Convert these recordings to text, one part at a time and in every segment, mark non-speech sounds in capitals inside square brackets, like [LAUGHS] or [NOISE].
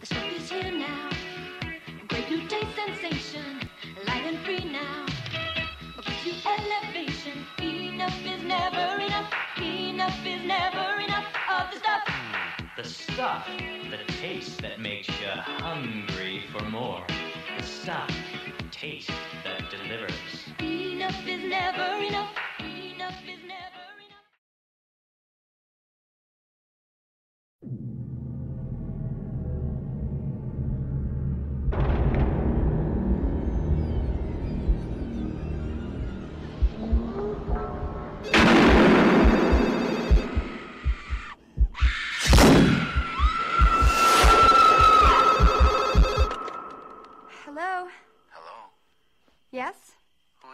The stuff is here now. Great new taste sensation. Light and free now. Gives you elevation? Enough is never enough. Enough is never enough of the stuff. The stuff, the taste that makes you hungry for more. The stuff, taste that delivers. Enough is never. Enough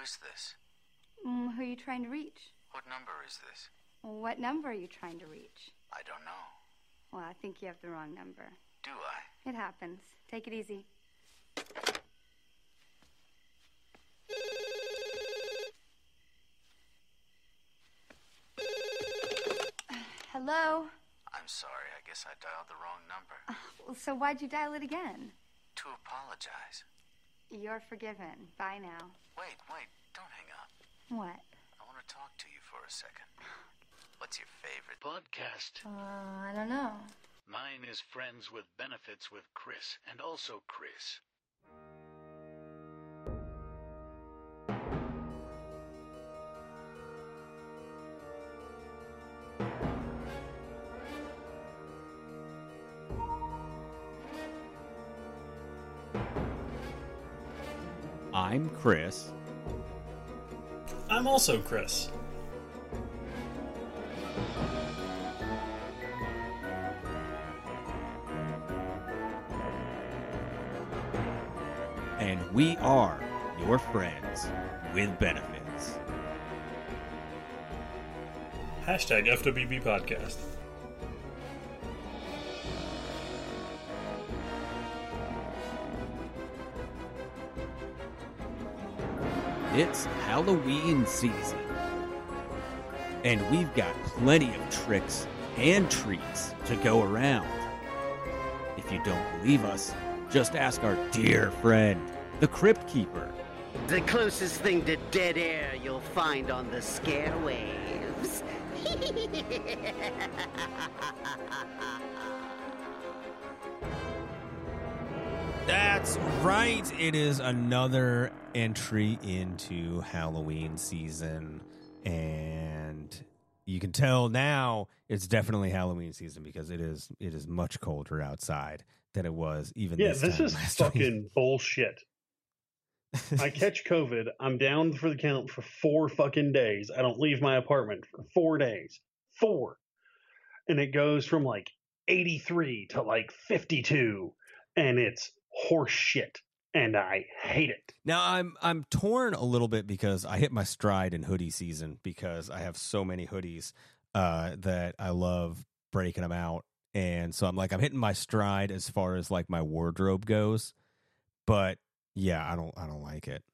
is this? Mm, who are you trying to reach? What number is this? What number are you trying to reach? I don't know. Well, I think you have the wrong number. Do I? It happens. Take it easy. [SIGHS] Hello? I'm sorry. I guess I dialed the wrong number. [SIGHS] Well, So why'd you dial it again? To apologize. You're forgiven. Bye now. Wait, wait. Don't hang up. What? I want to talk to you for a second. What's your favorite? podcast. Uh, I don't know. Mine is Friends with Benefits with Chris, and also Chris. I'm Chris. I'm also Chris. and we are your friends with benefits. Hashtag FWB Podcast. It's Halloween season, and we've got plenty of tricks and treats to go around. If you don't believe us, just ask our dear friend, the Crypt Keeper. The closest thing to dead air you'll find on the scarewaves. [LAUGHS] That's right. It is another entry into Halloween season. And you can tell now it's definitely Halloween season because it is it is much colder outside than it was even Yeah, this, this is fucking week. bullshit. I [LAUGHS] catch COVID. I'm down for the count for four fucking days. I don't leave my apartment for four days. Four. And it goes from like 83 to like 52. And it's horse shit. And I hate it. Now I'm I'm torn a little bit because I hit my stride in hoodie season because I have so many hoodies uh, that I love breaking them out, and so I'm like I'm hitting my stride as far as like my wardrobe goes, but yeah, I don't I don't like it.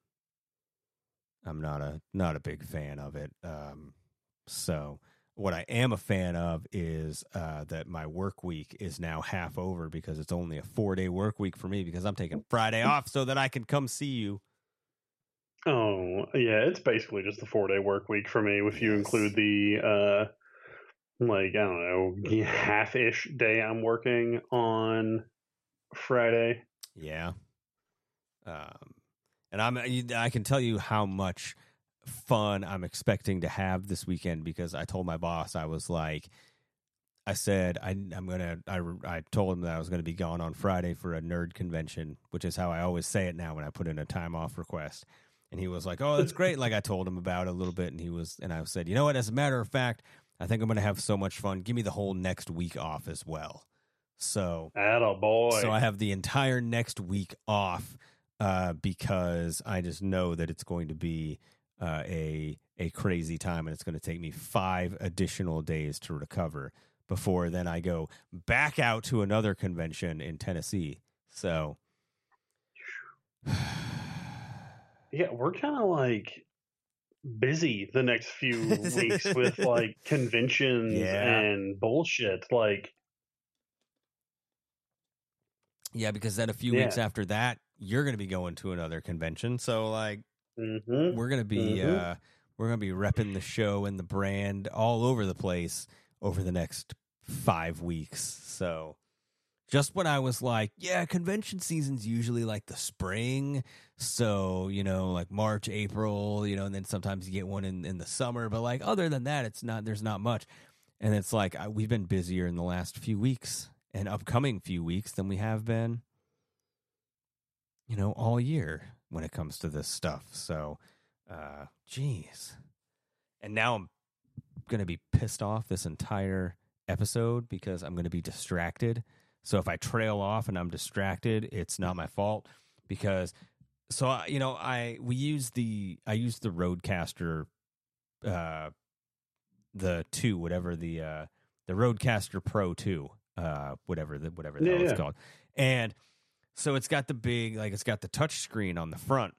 I'm not a not a big fan of it. Um, so what I am a fan of is uh, that my work week is now half over because it's only a four day work week for me because I'm taking Friday off so that I can come see you. Oh, yeah. It's basically just a four day work week for me if you Yes. include the, uh, like, I don't know, half ish day I'm working on Friday. Yeah. Um, and I'm I can tell you how much fun I'm expecting to have this weekend because I told my boss I was like I said I, I'm gonna I, I told him that I was gonna be gone on Friday for a nerd convention, which is how I always say it now when I put in a time off request. And he was like, "Oh, that's great!" like I told him about it a little bit, and he was, and I said, "You know what? As a matter of fact, I think I'm gonna have so much fun. Give me the whole next week off as well." So Atta boy. so I have the entire next week off uh, because I just know that it's going to be uh, a a crazy time, and it's going to take me five additional days to recover before then I go back out to another convention in Tennessee. So [SIGHS] yeah, we're kind of like busy the next few [LAUGHS] weeks with like conventions Yeah. and bullshit. Like, Yeah, because then a few Yeah. weeks after that, you're going to be going to another convention. So like, Mm-hmm. we're going to be Mhm. uh, we're to be repping the show and the brand all over the place over the next five weeks. So just when I was like, yeah, convention season's usually like the spring. So, you know, like March, April, you know, and then sometimes you get one in, in the summer. But like, other than that, it's not, there's not much. And it's like, I, we've been busier in the last few weeks and upcoming few weeks than we have been, you know, all year when it comes to this stuff. So, uh, geez. And now I'm going to be pissed off this entire episode because I'm going to be distracted. So if I trail off and I'm distracted, it's not my fault because so I- you know I we use the I use the RODECaster uh the 2 whatever the uh the RODECaster Pro 2 uh whatever the whatever the Yeah, hell it's yeah. called. And so it's got the big like it's got the touch screen on the front.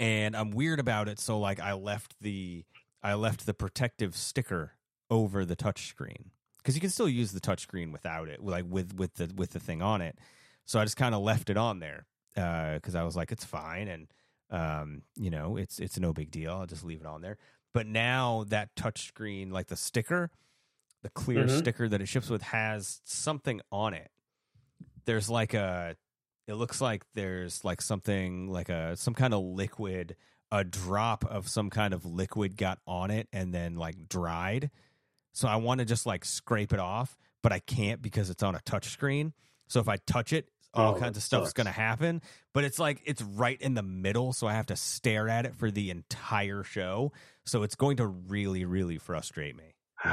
And I'm weird about it so like I left the I left the protective sticker over the touch screen because you can still use the touch screen without it, like with with the with the thing on it. So I just kind of left it on there because I was like, it's fine, and um, you know, it's it's no big deal. I'll just leave it on there. But now that touch screen, like the sticker, the clear Mhm. sticker that it ships with, has something on it. There's like a, it looks like there's like something like a some kind of liquid, a drop of some kind of liquid got on it and then like dried. So I want to just like scrape it off, but I can't because it's on a touch screen. So if I touch it, all Oh, kinds of stuff's sucks. going to happen. But it's like it's right in the middle, so I have to stare at it for the entire show. So it's going to really, really frustrate me. [SIGHS]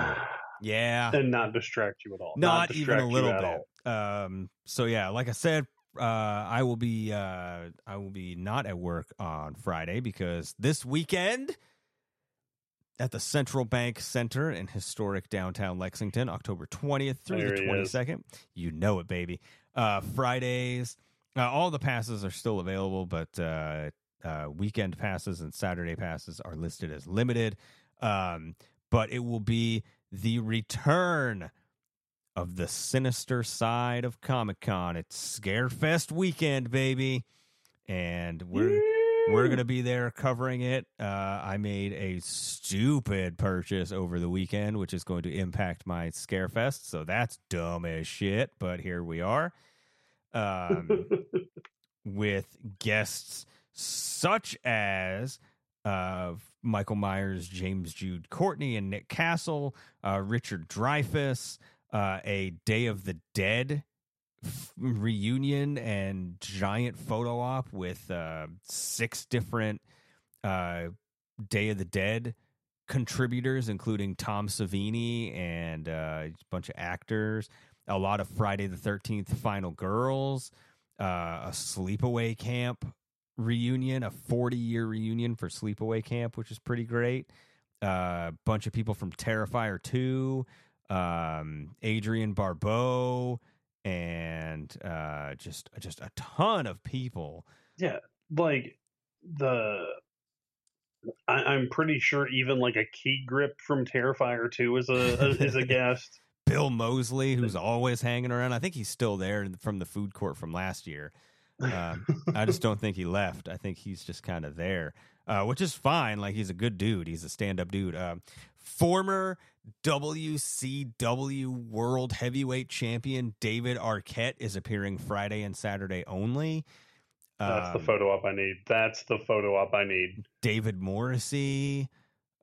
Yeah, and not distract you at all. not, even a little bit. all. Um, so yeah, like I said, uh, I will be uh, I will be not at work on Friday because this weekend at the Central Bank Center in historic downtown Lexington, October twentieth through There the twenty second. You know it, baby. Uh, Fridays, uh, all the passes are still available, but uh, uh, weekend passes and Saturday passes are listed as limited. Um, but it will be the return of the sinister side of Comic Con. It's Scarefest weekend, baby, and we're we're gonna be there covering it. Uh, I made a stupid purchase over the weekend, which is going to impact my Scarefest. So that's dumb as shit. But here we are, um, [LAUGHS] with guests such as uh, Michael Myers, James Jude Courtney, and Nick Castle, uh, Richard Dreyfuss, uh, a Day of the Dead reunion and giant photo op with uh, six different uh, Day of the Dead contributors, including Tom Savini and uh, a bunch of actors. A lot of Friday the Thirteenth Final Girls, uh, a Sleepaway Camp reunion, a forty-year reunion for Sleepaway Camp, which is pretty great. A uh, bunch of people from Terrifier Two, um, Adrienne Barbeau, and uh, just just a ton of people. Yeah, like the. I, I'm pretty sure even like a key grip from Terrifier 2 is a, a is a [LAUGHS] guest. Bill Moseley, who's always hanging around. I think he's still there from the food court from last year. Um, I just [LAUGHS] don't think he left. I think he's just kind of there, uh, which is fine. Like he's a good dude. He's a stand-up dude. Um, former WCW World Heavyweight Champion David Arquette is appearing Friday and Saturday only. That's the Um, photo op I need. That's the photo op I need. David Morrissey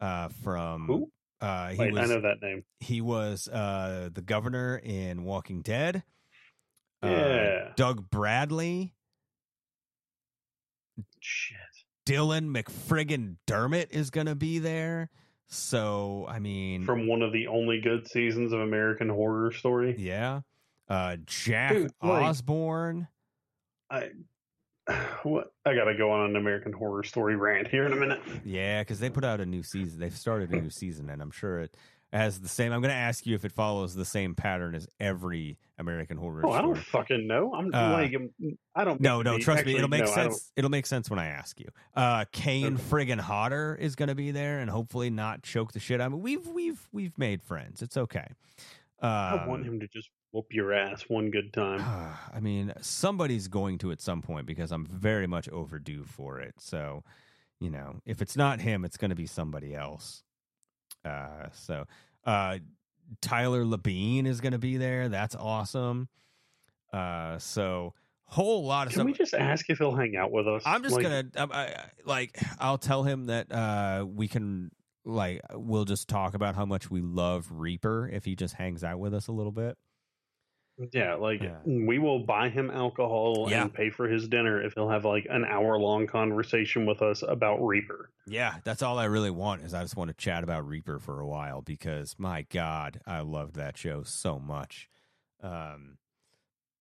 uh, from Who? Uh, he Wait, was I know that name. he was uh, the governor in Walking Dead. Uh, Yeah. Doug Bradley, Shit. Dylan McFriggin Dermott is going to be there. So I mean, From one of the only good seasons of American Horror Story. yeah, uh, Jack Dude, like- Osbourne. I [SIGHS] what I gotta go on an American Horror Story rant here in a minute. Yeah, because they put out a new season. They've started a new season, and I'm sure it has the same. I'm going to ask you if it follows the same pattern as every American Horror Oh, I don't fucking know. I'm Uh, like I'm- don't. No, no, trust actually, me, it'll make no, sense. It'll make sense when I ask you. Uh Kane Okay. friggin' Hodder is gonna be there and hopefully not choke the shit out of me. We've we've we've made friends. It's okay. Um, I want him to just Whoop your ass one good time. [SIGHS] I mean, somebody's going to at some point because I'm very much overdue for it. So, you know, if it's not him, it's going to be somebody else. Uh, so, uh, Tyler Labine is going to be there. That's awesome. Uh, so whole lot of Can stuff. we just ask if he'll hang out with us? I'm just Like, gonna I, I- like I'll tell him that uh we can like we'll just talk about how much we love Reaper if he just hangs out with us a little bit. Yeah, like Yeah. we will buy him alcohol Yeah. and pay for his dinner if he'll have like an hour long conversation with us about Reaper. Yeah, that's all I really want is I just want to chat about Reaper for a while because my god, I loved that show so much. Um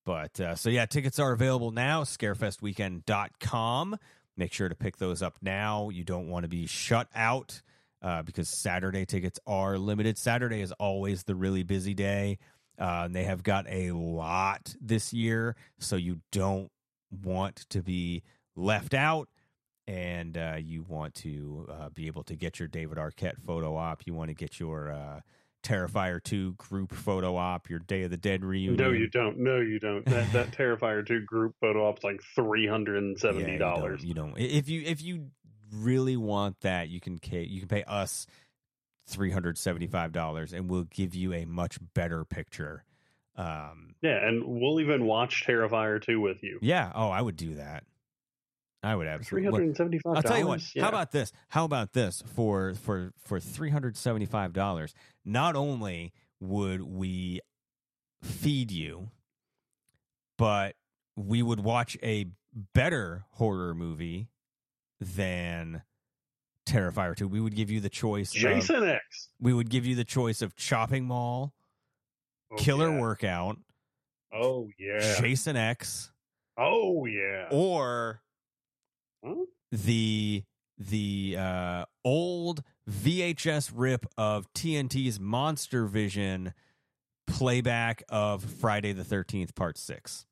but uh, so yeah, tickets are available now scarefestweekend.com. Make sure to pick those up now. You don't want to be shut out uh, because Saturday tickets are limited. Saturday is always the really busy day. Uh, and they have got a lot this year, so you don't want to be left out and uh, you want to uh, be able to get your David Arquette photo op. You want to get your uh, Terrifier 2 group photo op, your Day of the Dead reunion. No, you don't. No, you don't. That that Terrifier two group photo op's like three hundred and Yeah, seventy you dollars. don't- You don't. If you if you really want that, you can you can pay us three hundred seventy five dollars, and we'll give you a much better picture. Um, yeah, and we'll even watch Terrifier two with you. yeah. Oh, I would do that. I would Three absolutely. hundred and seventy five. I'll tell you what. How about this? How about this for for for three hundred seventy five dollars? Not only would we feed you, but we would watch a better horror movie than Terrifier two. We would give you the choice. Of, Jason X? we would give you the choice of Chopping Mall, Oh, Killer yeah. Workout, Oh yeah. Jason X, Oh yeah. or Huh? the the uh, old VHS rip of TNT's MonsterVision playback of Friday the Thirteenth Part Six.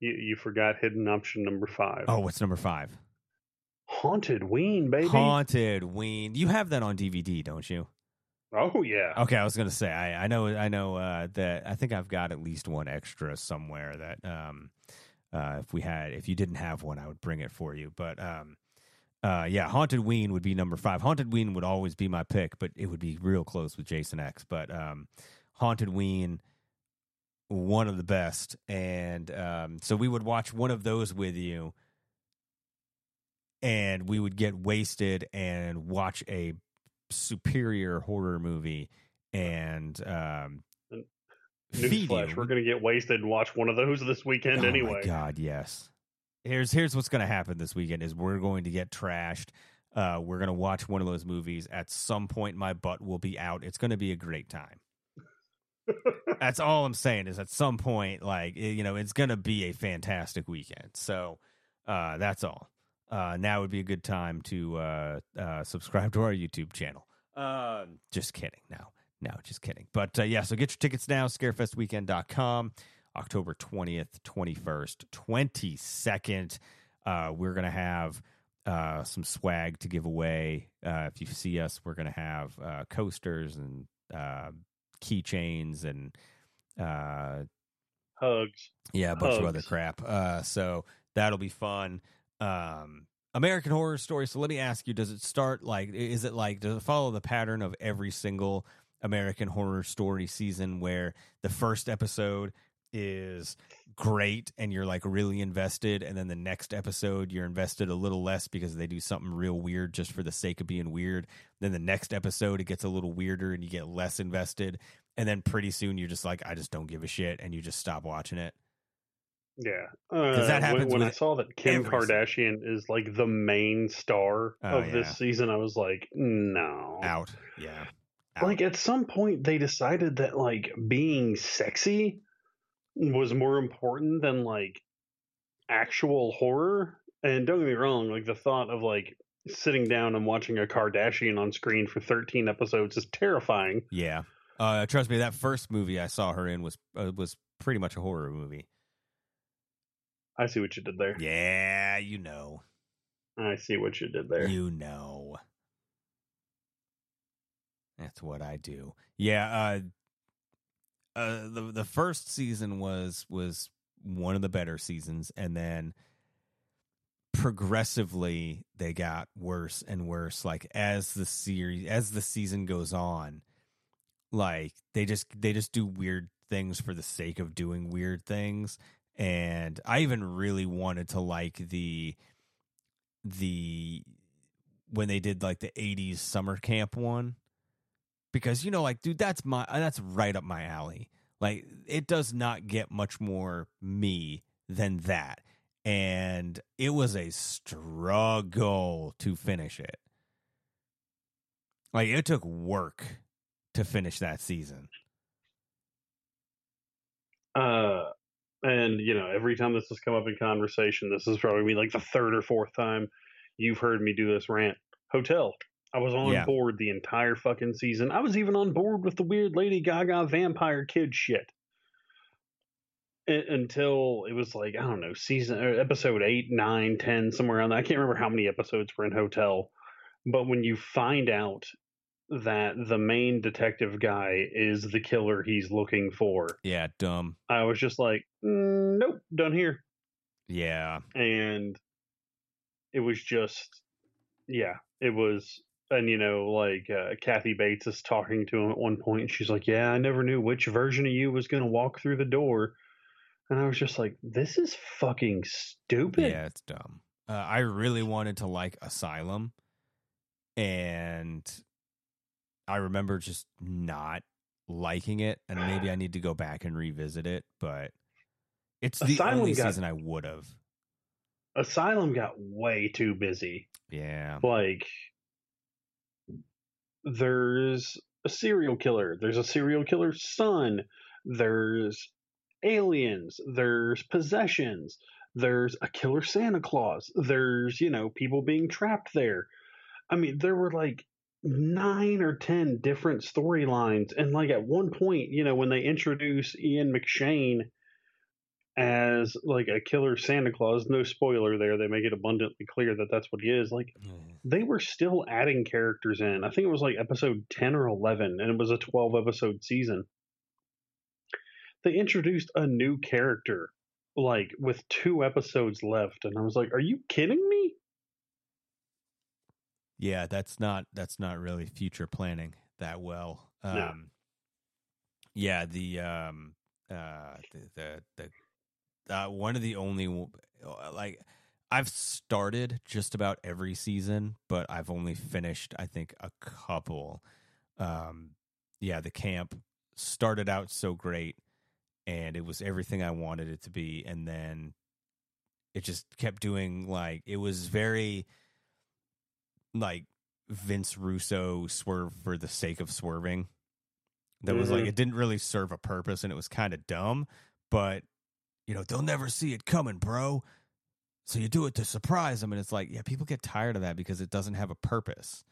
You you forgot hidden option number five. Oh, what's number five? Hauntedween, baby. Hauntedween. You have that on DVD, don't you? oh yeah. Okay, I was gonna say I, I know I know uh, that I think I've got at least one extra somewhere that um uh if we had if you didn't have one I would bring it for you but um uh yeah Hauntedween would be number five Hauntedween would always be my pick but it would be real close with Jason X but um Hauntedween one of the best and um so we would watch one of those with you and we would get wasted and watch a superior horror movie and um Newsflash, we're gonna get wasted and watch one of those this weekend oh anyway. god yes. Here's here's what's going to happen this weekend is we're going to get trashed uh we're going to watch one of those movies. At some point my butt will be out. It's going to be a great time. That's [LAUGHS] all i'm saying is at some point like eh, you know it's going to be a fantastic weekend. So uh that's all uh now would be a good time to uh uh subscribe to our youtube channel um just kidding no no just kidding but uh, yeah so get your tickets now scarefestweekend.com october 20th 21st 22nd uh we're gonna have uh some swag to give away uh if you see us we're gonna have uh coasters and uh keychains and uh Hugs. yeah, a bunch of other crap. Uh, so that'll be fun. Um, American Horror Story. So let me ask you: Does it start like? Is it like? Does it follow the pattern of every single American Horror Story season, where the first episode is great and you're like really invested, and then the next episode you're invested a little less because they do something real weird just for the sake of being weird. Then the next episode it gets a little weirder and you get less invested, and then pretty soon you're just like, I just don't give a shit, and you just stop watching it. Yeah. Uh, that when- happens when, I saw that Kim every season. Kardashian is like the main star Oh, of this season, I was like, no. Out, yeah. Like at some point they decided that like being sexy was more important than like actual horror. And don't get me wrong, like the thought of like sitting down and watching a Kardashian on screen for 13 episodes is terrifying. Yeah. Uh, trust me, that first movie I saw her in was uh, was pretty much a horror movie. I see what you did there. Yeah, you know, I see what you did there. you know. That's what I do. Yeah. Uh, uh, the the first season was was one of the better seasons, and then progressively they got worse and worse. Like as the series as the season goes on, like they just they just do weird things for the sake of doing weird things. And I even really wanted to like the the when they did like the 80s summer camp one. Because you know like dude that's my that's right up my alley. Like it does not get much more me than that. And it was a struggle to finish it. Like it took work to finish that season. Uh, and you know, every time this has come up in conversation, this is probably like the third or fourth time you've heard me do this rant. Hotel. I was on Yeah. board the entire fucking season. I was even on board with the weird Lady Gaga vampire kid shit. Until it was like I don't know season or episode eight, nine, ten, somewhere around. that I can't remember how many episodes were in Hotel, but when you find out that the main detective guy is the killer he's looking for, yeah dumb I was just like, mm, nope, done here. yeah And it was just, yeah, it was. And, you know, like uh, Kathy Bates is talking to him at one point, and she's like, yeah, I never knew which version of you was going to walk through the door. And I was just like, this is fucking stupid. Yeah, it's dumb. Uh, I really wanted to like Asylum, and I remember just not liking it. And maybe I need to go back and revisit it. But it's the Asylum only got- season I would have. Asylum got way too busy. Yeah, Like, there's a serial killer, there's a serial killer's son, there's aliens, there's possessions, there's a killer Santa Claus, there's, you know, people being trapped there. I mean, there were like nine or ten different storylines. And like at one point, you know, when they introduce Ian McShane as like a killer Santa Claus, no spoiler there, they make it abundantly clear that that's what he is. Like, hmm. they were still adding characters in. I think it was like episode 10 or 11, and it was a 12 episode season. They introduced a new character, like with two episodes left, and I was like, Are you kidding me? Yeah. That's not that's not really future planning that well. Um, No. Yeah, the um, uh, the the, the uh, one of the only uh, like I've started just about every season, but I've only finished I think a couple. Um, yeah, the camp started out so great, and it was everything I wanted it to be, and then it just kept doing like it was very like Vince Russo swerve for the sake of swerving. That was like Mhm. it didn't really serve a purpose, and it was kind of dumb. But you know, they'll never see it coming, bro. So you do it to surprise them, and it's like, yeah, people get tired of that because it doesn't have a purpose.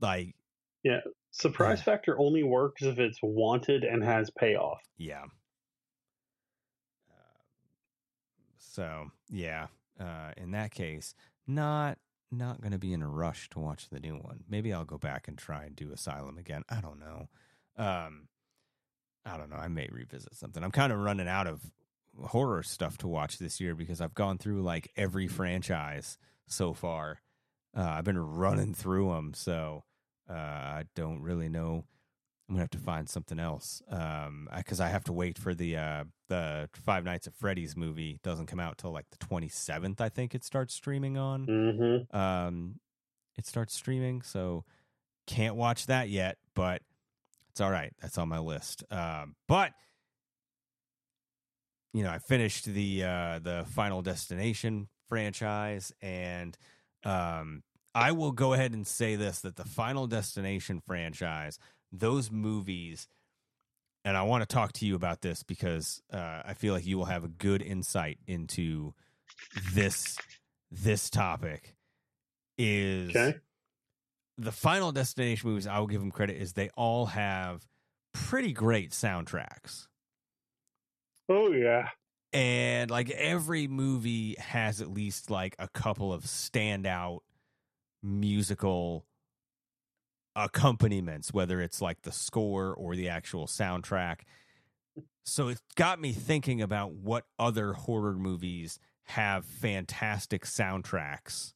Like, Yeah. Surprise factor only works if it's wanted and has payoff. yeah. Uh, so yeah, uh, in that case, not not going to be in a rush to watch the new one. Maybe I'll go back and try and do Asylum again. I don't know. Um, I don't know. I may revisit something. I'm kind of running out of horror stuff to watch this year because I've gone through like every franchise so far. Uh, I've been running through them, so uh, I don't really know. I'm gonna have to find something else um, because I have to wait for the uh, the Five Nights at Freddy's movie doesn't come out till like the 27th. I think it starts streaming on Mm-hmm. um, it starts streaming, so can't watch that yet, but it's all right. That's on my list. Um, but you know, I finished the uh, the Final Destination franchise, and um, I will go ahead and say this: that the Final Destination franchise, those movies, and I want to talk to you about this because uh, I feel like you will have a good insight into this this topic. Is Okay. the Final Destination movies? I will give them credit. Is they all have pretty great soundtracks Oh, yeah. and like every movie has at least like a couple of standout musical accompaniments whether it's like the score or the actual soundtrack so it got me thinking about what other horror movies have fantastic soundtracks.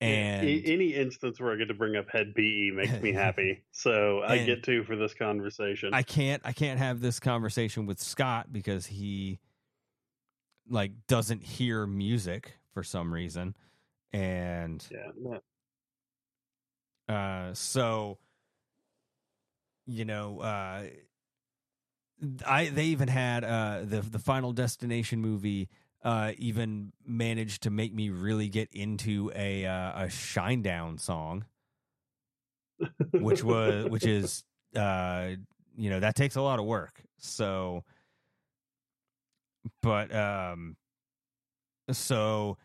And A- any instance where I get to bring up Hed PE makes me [LAUGHS] happy. So I get to for this conversation. I can't I can't have this conversation with Scott because he like doesn't hear music for some reason. And yeah, uh so you know uh I they even had uh the the Final Destination movie uh even managed to make me really get into a uh, a Shinedown song. [LAUGHS] Which was which is uh you know that takes a lot of work. So but um so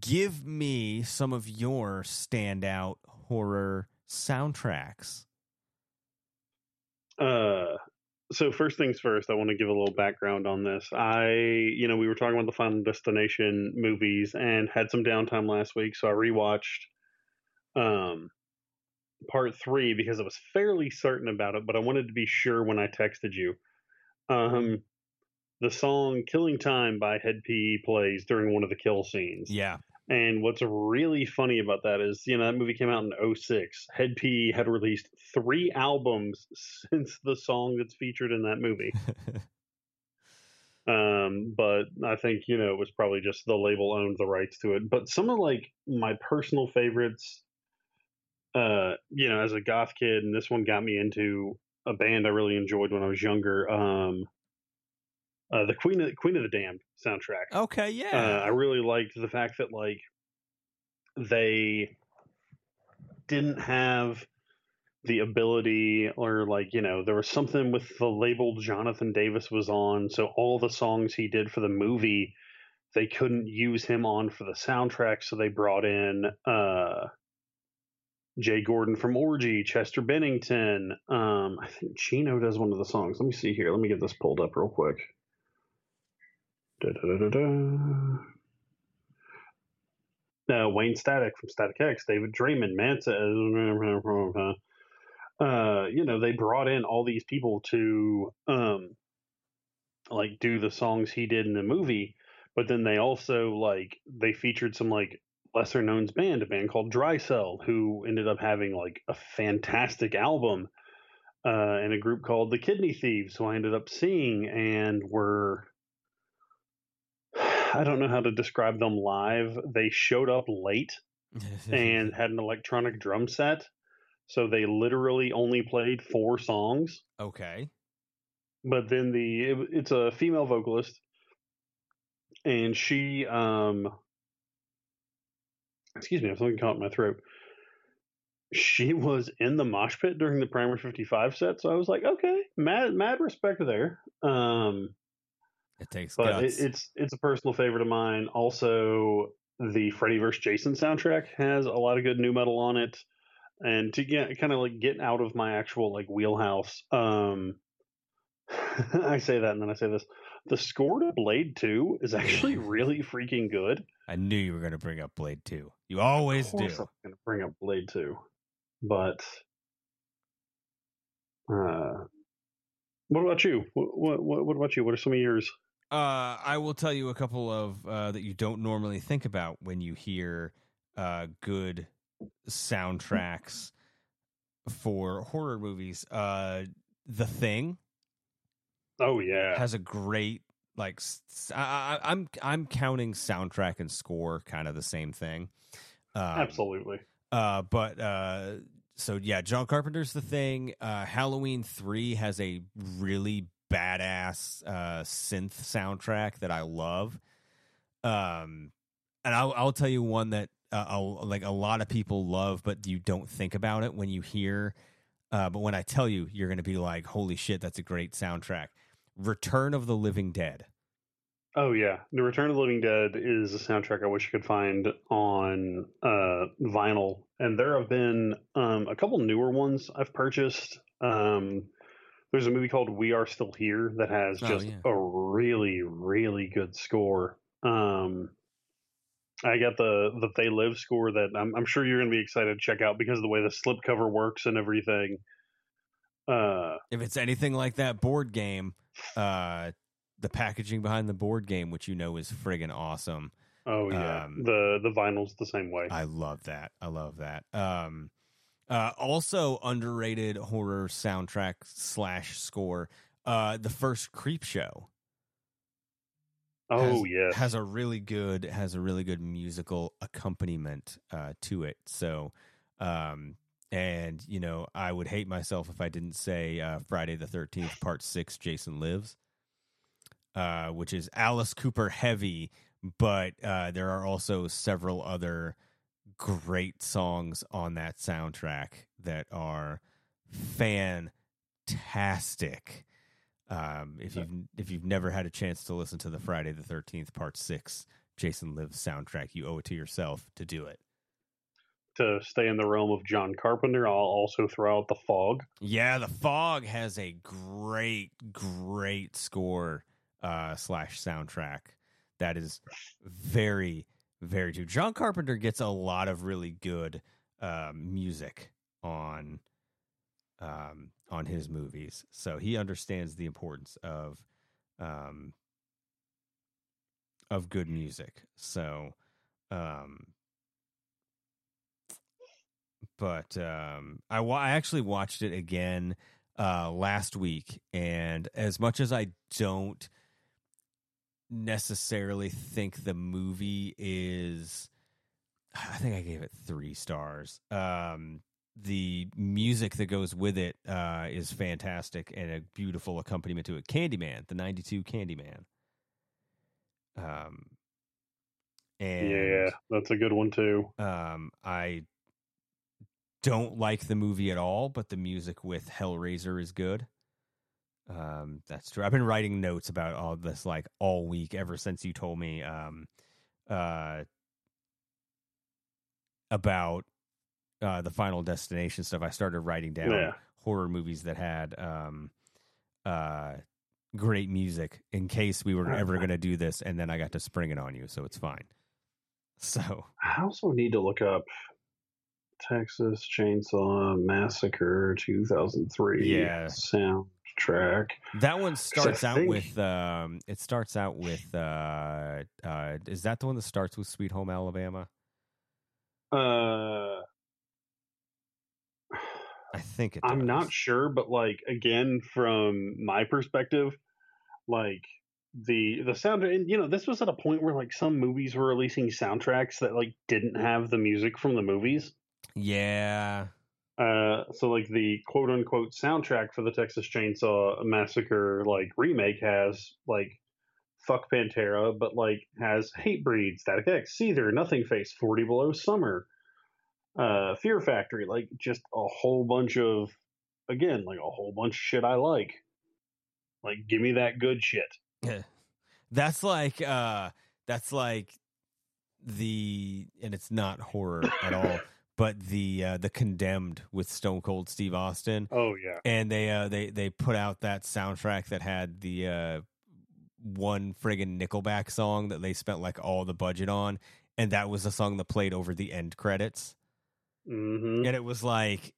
give me some of your standout horror soundtracks Uh, so first things first, I want to give a little background on this. I, you know, we were talking about the Final Destination movies and had some downtime last week, so I rewatched um part three because I was fairly certain about it, but I wanted to be sure when I texted you. Um, the song "Killing Time" by Hed PE plays during one of the kill scenes. yeah And what's really funny about that is, you know, that movie came out in 06. Hed P had released three albums [LAUGHS] since the song that's featured in that movie. [LAUGHS] Um, but I think, you know, it was probably just the label owned the rights to it. But some of like my personal favorites, uh, you know, as a goth kid, and this one got me into a band I really enjoyed when I was younger. Um, uh, the Queen of Queen of the Damned soundtrack. okay Uh, yeah I really liked the fact that like they didn't have the ability or like you know there was something with the label Jonathan Davis was on so all the songs he did for the movie they couldn't use him on for the soundtrack so they brought in uh Jay Gordon from Orgy, Chester Bennington. Um, I think Chino does one of the songs. Let me see here. Let me get this pulled up real quick. Da-da-da-da-da. Wayne Static from Static X, David Draiman, Manson. Uh, you know, they brought in all these people to um, like do the songs he did in the movie, but then they also like they featured some like lesser known band, a band called Dry Cell, who ended up having like a fantastic album, uh, and a group called the Kidney Thieves, who I ended up seeing and were I don't know how to describe them live. They showed up late and [LAUGHS] had an electronic drum set. So they literally only played four songs. okay But then the it, it's a female vocalist and she um excuse me, something caught in my throat. She was in the mosh pit during the Primer 55 set, so I was like, okay, mad mad respect there. Um it takes but it, it's it's a personal favorite of mine. Also, the Freddy vs. Jason soundtrack has a lot of good nu metal on it, and to get kind of like get out of my actual like wheelhouse. Um, [LAUGHS] I say that, and then I say this: the score to Blade Two is actually [LAUGHS] really freaking good. I knew you were going to bring up Blade 2 you always do I'm going to bring up Blade Two, but uh, what about you? What, what what about you? What are some of yours? Uh, I will tell you a couple of uh, that you don't normally think about when you hear uh, good soundtracks for horror movies. Uh, the Thing Oh yeah, has a great like. I, I, I'm I'm counting soundtrack and score kind of the same thing. Um, absolutely. Uh, but uh, so yeah, John Carpenter's the thing. Uh, Halloween three has a really badass uh, synth soundtrack that I love. Um, and I'll I'll tell you one that uh, like a lot of people love, but you don't think about it when you hear. Uh, but when I tell you, you're going to be like, "Holy shit, that's a great soundtrack!" Return of the Living Dead. Oh yeah, The Return of the Living Dead is a soundtrack I wish I could find on uh, vinyl, and there have been um, a couple newer ones I've purchased. Um, there's a movie called We Are Still Here that has Oh, just yeah. a really, really good score. Um, I got the the They Live score that I'm, I'm sure you're going to be excited to check out because of the way the slipcover works and everything. Uh, If it's anything like that board game, uh, the packaging behind the board game, which you know is friggin' awesome. oh yeah, Um, the the vinyl's the same way. I love that. I love that. Um, uh, also underrated horror soundtrack slash score. Uh, the first Creepshow. oh has, yes, has a really good has a really good musical accompaniment uh, to it. So, um, and you know, I would hate myself if I didn't say uh, Friday the Thirteenth Part Six, Jason Lives, uh, which is Alice Cooper heavy, but uh, there are also several other great songs on that soundtrack that are fantastic. Um, if you've if you've never had a chance to listen to the Friday the Thirteenth Part Six Jason Lives soundtrack, you owe it to yourself to do it. to stay in the realm of John Carpenter. I'll also throw out the fog. Yeah, the Fog has a great, great score uh, slash soundtrack that is very, very true. John Carpenter gets a lot of really good um, music on um, on his movies, so he understands the importance of um, of good music. So, um, but um, I wa- I actually watched it again uh, last week, and as much as I don't necessarily think the movie is, I think I gave it three stars. Um, the music that goes with it uh, is fantastic and a beautiful accompaniment to it. Candyman, the '92 Candyman. Um, and yeah, that's a good one too. um, I don't like the movie at all, but the music with Hellraiser is good. Um, that's true. I've been writing notes about all this like all week ever since you told me um, uh, about uh, the Final Destination stuff. I started writing down Yeah. horror movies that had um, uh, great music in case we were ever going to do this, and then I got to spring it on you, so it's fine. [LAUGHS] So I also need to look up Texas Chainsaw Massacre 2003 Yeah. Soundtrack. That one starts out think- with um it starts out with uh uh is that the one that starts with Sweet Home Alabama? Uh, I think it I'm not sure, but like again, from my perspective, like the the sound, and you know, this was at a point where like some movies were releasing soundtracks that like didn't have the music from the movies. Yeah. Uh, so like the quote unquote soundtrack for the Texas Chainsaw Massacre like remake has like fuck Pantera, but like has Hate Hatebreed, Static X, Seether, Nothingface, Forty Below Summer, uh, Fear Factory, like just a whole bunch of again like a whole bunch of shit I like. Like give me that good shit. That's like uh that's like the and it's not horror at all, [LAUGHS] but the uh the condemned with Stone Cold Steve Austin. Oh yeah. and they uh they they put out that soundtrack that had the uh one friggin' Nickelback song that they spent like all the budget on, and that was the song that played over the end credits, hmm and it was like,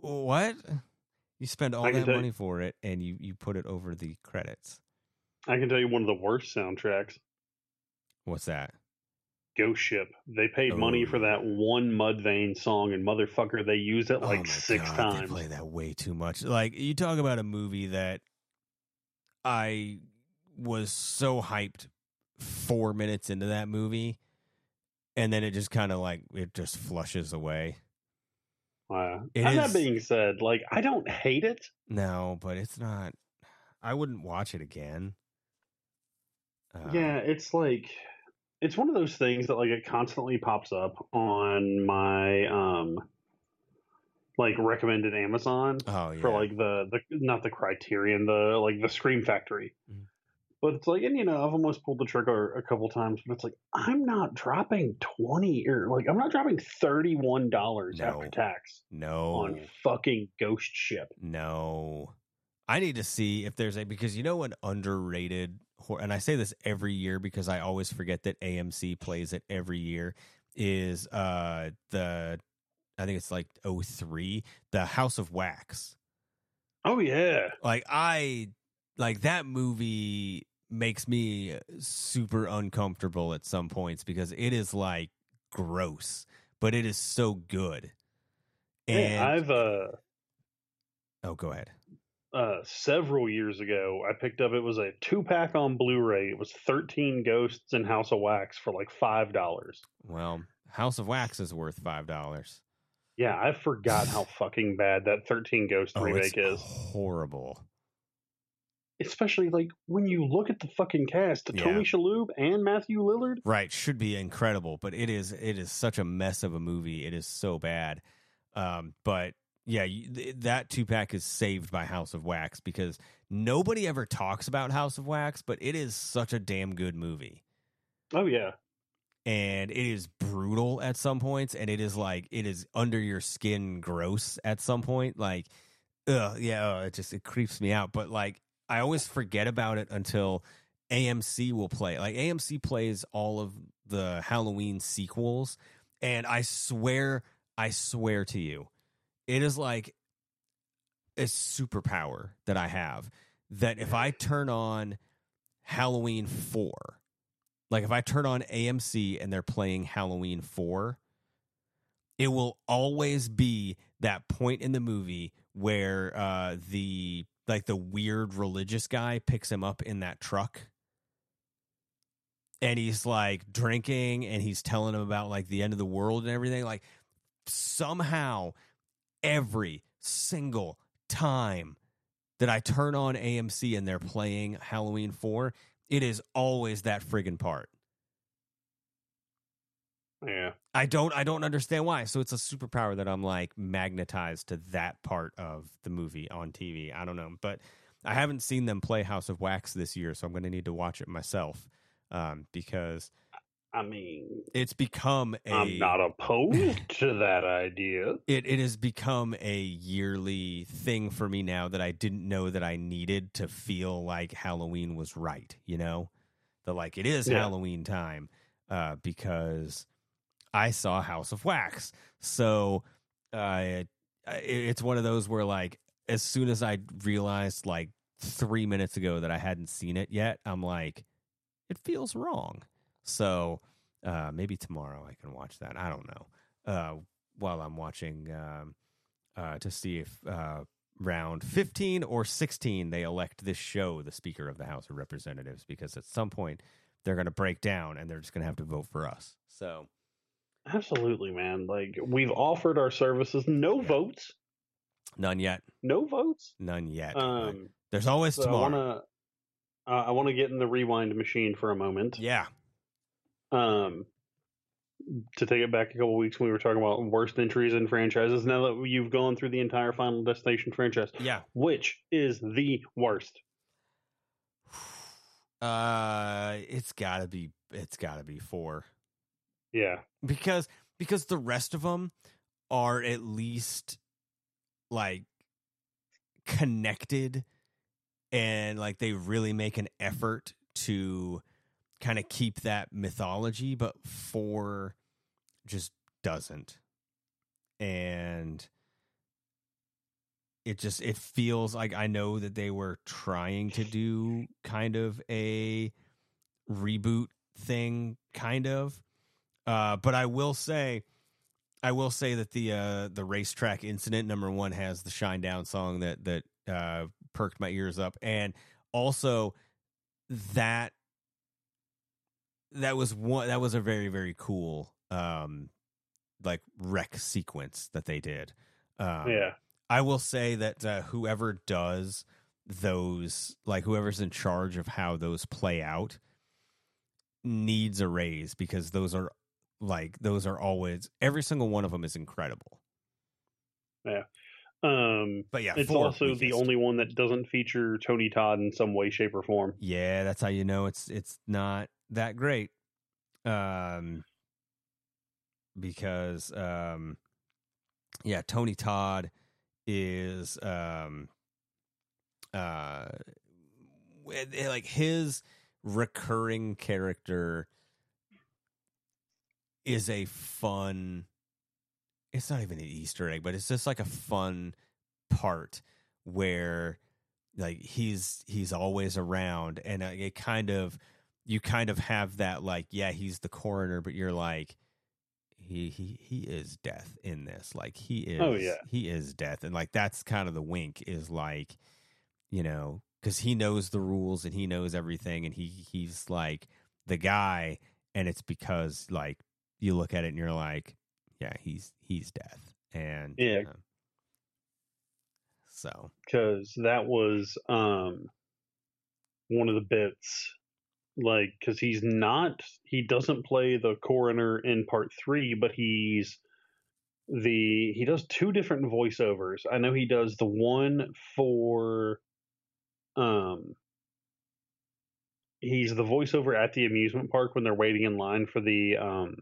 what? You spend all that money for it, and you you put it over the credits. I can tell you one of the worst soundtracks. What's that? Ghost Ship. They paid money Oh. for that one Mudvayne song, and motherfucker, they used it oh like my six God, times. They play that way too much. Like you talk about a movie that I was so hyped four minutes into that movie, and then it just kind of like it just flushes away. Uh, It and is- that being said, like I don't hate it. No, but it's not. I wouldn't watch it again. Uh, yeah, it's like it's one of those things that like it constantly pops up on my um like recommended Amazon Oh yeah. for like the the not the Criterion the like the Scream Factory. Mhm. But it's like, and you know, I've almost pulled the trigger a couple times, but it's like I'm not dropping twenty or like I'm not dropping thirty one dollars No. after tax no. on fucking Ghost Ship. No. I need to see if there's a because you know an underrated hor- and I say this every year because I always forget that AMC plays it every year is uh the I think it's like 03 the House of Wax Oh yeah. Like I like that movie makes me super uncomfortable at some points because it is like gross, but it is so good. And Hey, I've uh oh, go ahead. Uh several years ago I picked up it was a two pack on Blu-ray. It was thirteen ghosts and House of Wax for like five dollars. Well, House of Wax is worth five dollars. Yeah, I forgot how [SIGHS] fucking bad that thirteen ghost Oh, remake is. horrible. Especially like when you look at the fucking cast, Yeah. Tony Shalhoub and Matthew Lillard. Right, should be incredible, but it is it is such a mess of a movie. It is so bad. Um, but yeah, you, th- that two pack is saved by House of Wax because nobody ever talks about House of Wax, but it is such a damn good movie. Oh yeah. and it is brutal at some points and it is like it is under your skin gross at some point like ugh, yeah uh, it just it creeps me out but like i always forget about it until amc will play like amc plays all of the halloween sequels and i swear i swear to you it is like a superpower that i have that if i turn on halloween 4 like if I turn on AMC and they're playing Halloween 4, it will always be that point in the movie where uh the like the weird religious guy picks him up in that truck and he's like drinking and he's telling him about like the end of the world and everything like somehow every single time that I turn on AMC and they're playing Halloween 4 it is always that friggin' part. Yeah. I don't I don't understand why. So it's a superpower that I'm like magnetized to that part of the movie on TV. I don't know, but I haven't seen them play House of Wax this year, so I'm going to need to watch it myself um, because I mean, it's become a I'm not opposed [LAUGHS] to that idea. it it has become a yearly thing for me now that I didn't know that I needed to feel like Halloween was right, you know? That like it is Yeah. Halloween time uh because I saw House of Wax. So uh it, it's one of those where like as soon as I realized like 3 minutes ago that I hadn't seen it yet, I'm like it feels wrong. So uh, maybe tomorrow I can watch that. I don't know. Uh, while I'm watching um, uh, to see if uh, round 15 or 16 they elect this show the Speaker of the House of Representatives because at some point they're going to break down and they're just going to have to vote for us. So Absolutely, man. Like we've offered our services, no votes, none yet. no votes. None yet. Um, There's always so I tomorrow. want to, uh, I want to get in the rewind machine for a moment. Yeah. Um, to take it back a couple weeks when we were talking about worst entries in franchises. Now that you've gone through the entire Final Destination franchise, Yeah. which is the worst? [SIGHS] Uh, it's got to be. It's got to be four. Yeah, because because the rest of them are at least like connected and like they really make an effort to kind of keep that mythology but four just doesn't. And it just it feels like i know that they were trying to do kind of a reboot thing kind of. Uh, but I will say, I will say that the uh, the racetrack incident number one has the Shinedown song that that uh, perked my ears up, and also that that was one that was a very very cool um, like wreck sequence that they did. Um, yeah. I will say that uh, whoever does those, like whoever's in charge of how those play out, needs a raise because those are like those are always every single one of them is incredible. Um, But yeah, it's also the only one that doesn't feature Tony Todd in some way, shape, or form. Yeah, that's how you know it's it's not that great. Um because um yeah, Tony Todd is um uh like his recurring character is a fun it's not even an Easter egg, but it's just like a fun part where like he's he's always around and uh, it kind of you kind of have that like yeah he's the coroner but you're like he he he is death in this like he is Oh, yeah. he is death and like that's kind of the wink is like you know because he knows the rules and he knows everything and he he's like the guy and it's because like you look at it and you're like yeah he's he's death and Yeah. uh, so because that was um one of the bits like because he's not he doesn't play the coroner in part three but he's the he does two different voiceovers i know he does the one for um he's the voiceover at the amusement park when they're waiting in line for the um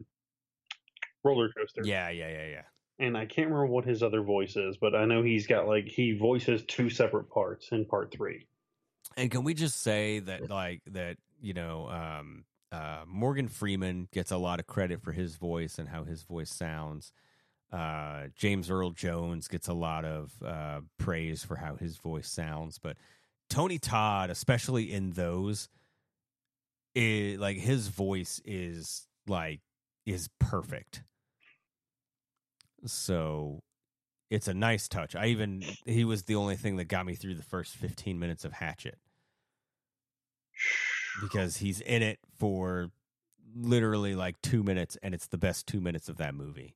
roller coaster yeah yeah yeah yeah and I can't remember what his other voice is, but I know he's got like he voices two separate parts in part three. And can we just say that, like, that, you know, um, uh, Morgan Freeman gets a lot of credit for his voice and how his voice sounds. Uh, James Earl Jones gets a lot of uh, praise for how his voice sounds. But Tony Todd, especially in those, is, like, his voice is, like, is perfect. So it's a nice touch. I even, he was the only thing that got me through the first 15 minutes of Hatchet because [SIGHS] he's in it for literally like two minutes and it's the best two minutes of that movie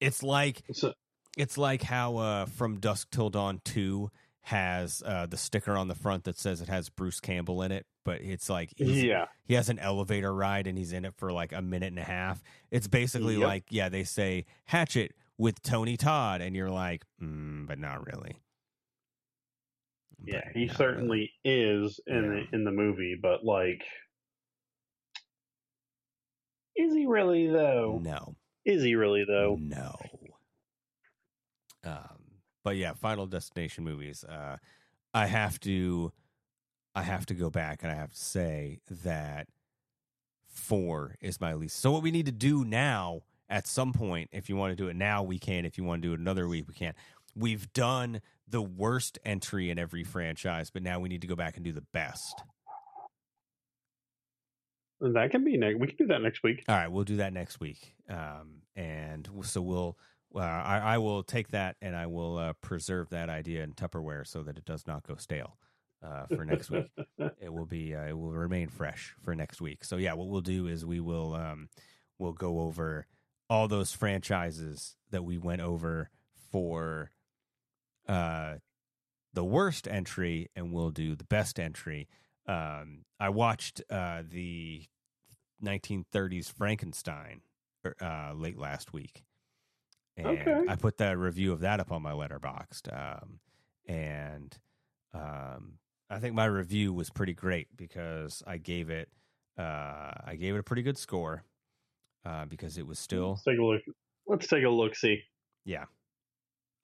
it's like So, it's like how uh from dusk till dawn 2 has uh the sticker on the front that says it has bruce campbell in it but it's like yeah, he has an elevator ride and he's in it for like a minute and a half it's basically Yep. like yeah they say hatchet with tony todd and you're like mm, but not really yeah, But he not certainly is in Yeah. the in the movie, but like, is he really really. though? no Is he really though? No. Um, but yeah, Final Destination movies. Uh, I have to, I have to go back and I have to say that four is my least. So what we need to do now, at some point, if you want to do it now, we can. If you want to do it another week, we can. We've done the worst entry in every franchise, but now we need to go back and do the best. That can be next. We can do that next week. All right, we'll do that next week. Um, and so we'll, uh, I, I will take that and I will uh, preserve that idea in Tupperware so that it does not go stale uh, for next week. [LAUGHS] It will be, uh, it will remain fresh for next week. So yeah, what we'll do is we will, um, we'll go over all those franchises that we went over for, uh, the worst entry, and we'll do the best entry. Um, I watched uh, the 1930s Frankenstein er, uh, late last week, and Okay. I put that review of that up on my letterboxd. Um, and um, I think my review was pretty great because I gave it uh, I gave it a pretty good score uh, because it was still Let's take a look. Let's take a look. See, yeah.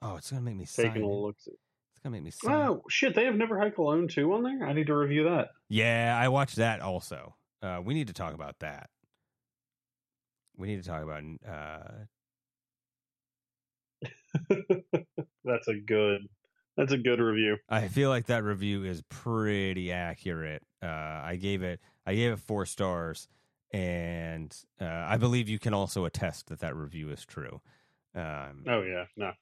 Oh, it's gonna make me taking a look. See. It's gonna make me sign. Oh shit! They have Never Hike Alone two on there. I need to review that. Yeah, I watched that also. Uh, we need to talk about that. We need to talk about. [LAUGHS] That's a good. That's a good review. I feel like that review is pretty accurate. Uh, I gave it. I gave it four stars, and uh, I believe you can also attest that that review is true. Um, Oh yeah, no.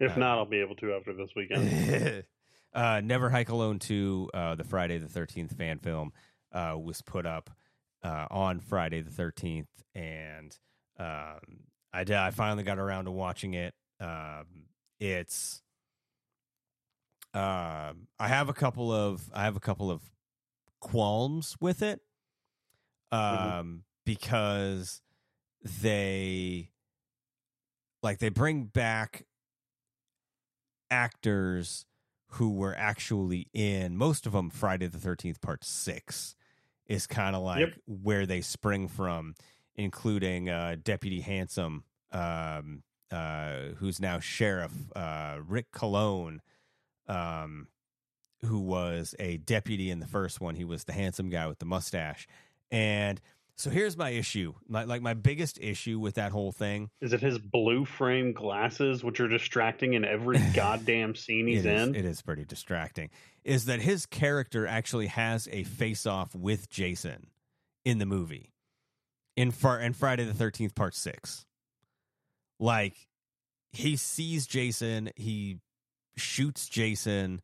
If Uh, not, I'll be able to after this weekend. [LAUGHS] uh, Never Hike Alone 2, uh, the Friday the 13th fan film, uh, was put up uh, on Friday the 13th. And um, I, did, I finally got around to watching it. Um, it's. Um, I have a couple of I have a couple of qualms with it, um, Mhm. because they like they bring back actors who were actually in most of them Friday the 13th part 6 is kind of like Yep. where they spring from including uh, Deputy Handsome um, uh, who's now sheriff uh, Rick Cologne um, who was a deputy in the first one he was the handsome guy with the mustache and So here's my issue. My, like my biggest issue with that whole thing. Is it his blue frame glasses, which are distracting in every [LAUGHS] goddamn scene he's it is, in? it is pretty distracting. Is that his character actually has a face off with Jason in the movie in far in Friday the Thirteenth Part Six. Like he sees Jason, he shoots Jason,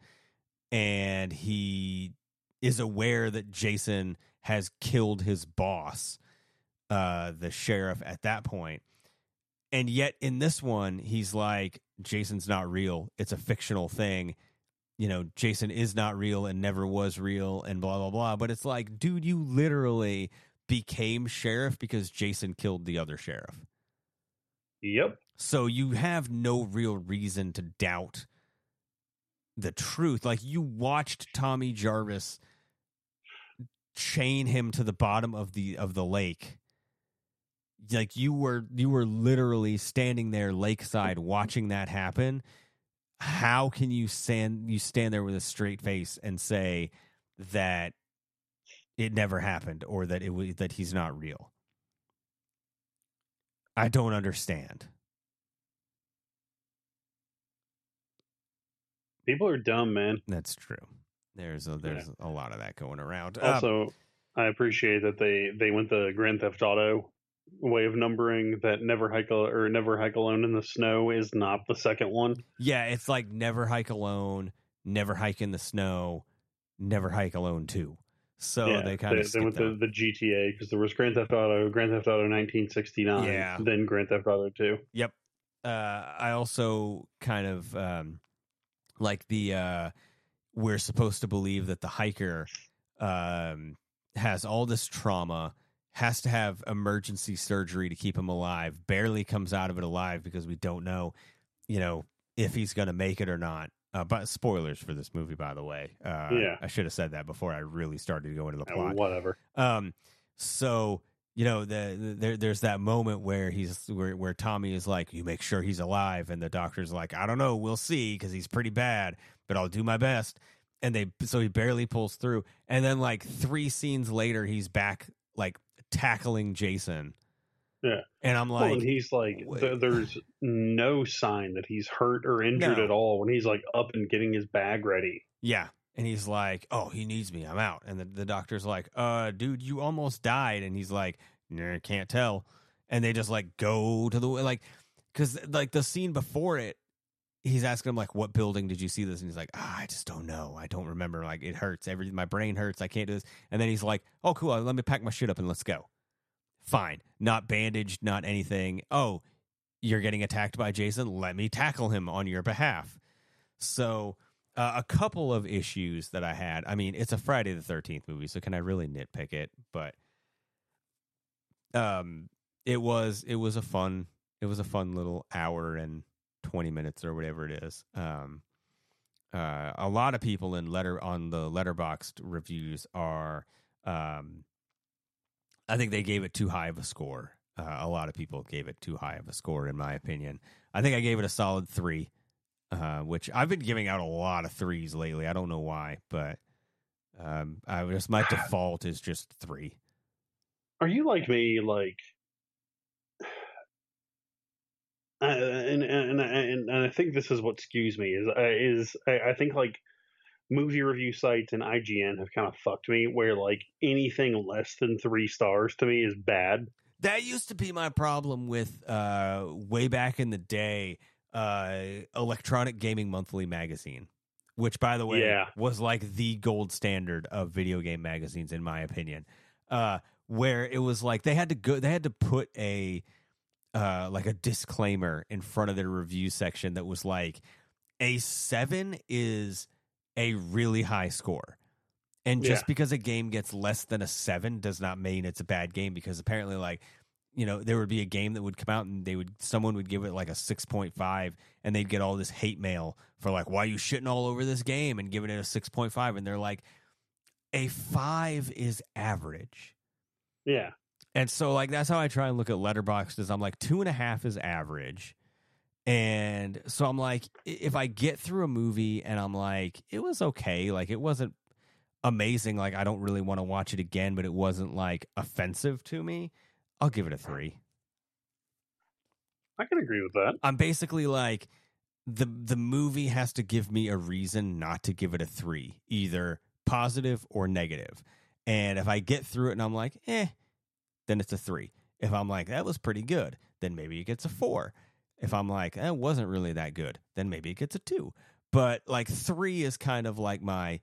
and he is aware that Jason has killed his boss, uh, the sheriff at that point. And yet in this one, he's like, Jason's not real. It's a fictional thing. You know, Jason is not real and never was real and blah, blah, blah. But it's like, dude, you literally became sheriff because Jason killed the other sheriff. Yep. So you have no real reason to doubt the truth. Like you watched Tommy Jarvis chain him to the bottom of the of the lake. Like you were you were literally standing there lakeside watching that happen. How can you stand you stand there with a straight face and say that it never happened or that it was that he's not real? I don't understand. People are dumb, man. That's true. There's a there's a lot of that going around. Um, Also, I appreciate that they they went the Grand Theft Auto way of numbering that never hike or never hike alone in the snow is not the second one. yeah, it's like never hike alone, never hike in the snow, never hike alone too. So yeah, they kind of they went the, the GTA because there was Grand Theft Auto, Grand Theft Auto 1969, Yeah. then Grand Theft Auto 2. Yep. Uh, I also kind of um, like the uh, we're supposed to believe that the hiker um, has all this trauma, has to have emergency surgery to keep him alive, barely comes out of it alive because we don't know, you know, if he's going to make it or not. Uh, but spoilers for this movie, by the way. Uh, Yeah. I should have said that before I really started to go into the Uh, plot. whatever. Um, so you know, the, the there there's that moment where he's where where Tommy is like, "You make sure he's alive," and the doctor's like, "I don't know, we'll see," because he's pretty bad, but I'll do my best. And they so he barely pulls through, and then like three scenes later, he's back like tackling Jason. Yeah. And I'm well, like, and he's like, th- there's no sign that he's hurt or injured No. at all when he's like up and getting his bag ready. Yeah. And he's like, oh, he needs me. I'm out. And the, the doctor's like, uh, dude, you almost died. And he's like, nah, can't tell. And they just like go to the, like, cause like the scene before it, he's asking him like, what building did you see this? And he's like, ah, I just don't know. I don't remember. Like it hurts. Every, my brain hurts. I can't do this. And then he's like, oh, cool. Let me pack my shit up and let's go. Fine. Not bandaged, not anything. Oh, you're getting attacked by Jason. Let me tackle him on your behalf. So, uh, a couple of issues that I had. I mean, it's a Friday the Thirteenth movie, so can I really nitpick it? But, um, it was it was a fun it was a fun little hour and twenty minutes or whatever it is. Um, uh, a lot of people in letter on the letterboxd reviews are, um, I think they gave it too high of a score. Uh, a lot of people gave it too high of a score, in my opinion. I think I gave it a solid three uh, which I've been giving out a lot of threes lately. I don't know why, but um, I just my [SIGHS] default is just three. Are you like me? Like, [SIGHS] uh, and, and and and I think this is what skews me is uh, is I, I think like movie review sites and IGN have kind of fucked me where like anything less than three stars to me is bad. That used to be my problem with uh, way back in the day, uh, Electronic Gaming Monthly magazine, which, by the way, Yeah. was like the gold standard of video game magazines, in my opinion. Uh, where it was like they had to go, they had to put a uh, like a disclaimer in front of their review section that was like a seven is a really high score. And just Yeah. because a game gets less than a seven does not mean it's a bad game because apparently like you know there would be a game that would come out and they would someone would give it like a 6.5 and they'd get all this hate mail for like why you shitting all over this game and giving it a 6.5 and they're like a 5 is average Yeah, and so like that's how I try and look at letterboxd is I'm like two and a half is average. And so I'm like, if I get through a movie and I'm like, it was okay, like it wasn't amazing. Like I don't really want to watch it again, but it wasn't like offensive to me. I'll give it a three. I can agree with that. I'm basically like the the movie has to give me a reason not to give it a three, either positive or negative. And if I get through it and I'm like, eh, then it's a three. If I'm like, that was pretty good, then maybe it gets a four. If I'm like, that wasn't really that good, then maybe it gets a two. But like three is kind of like my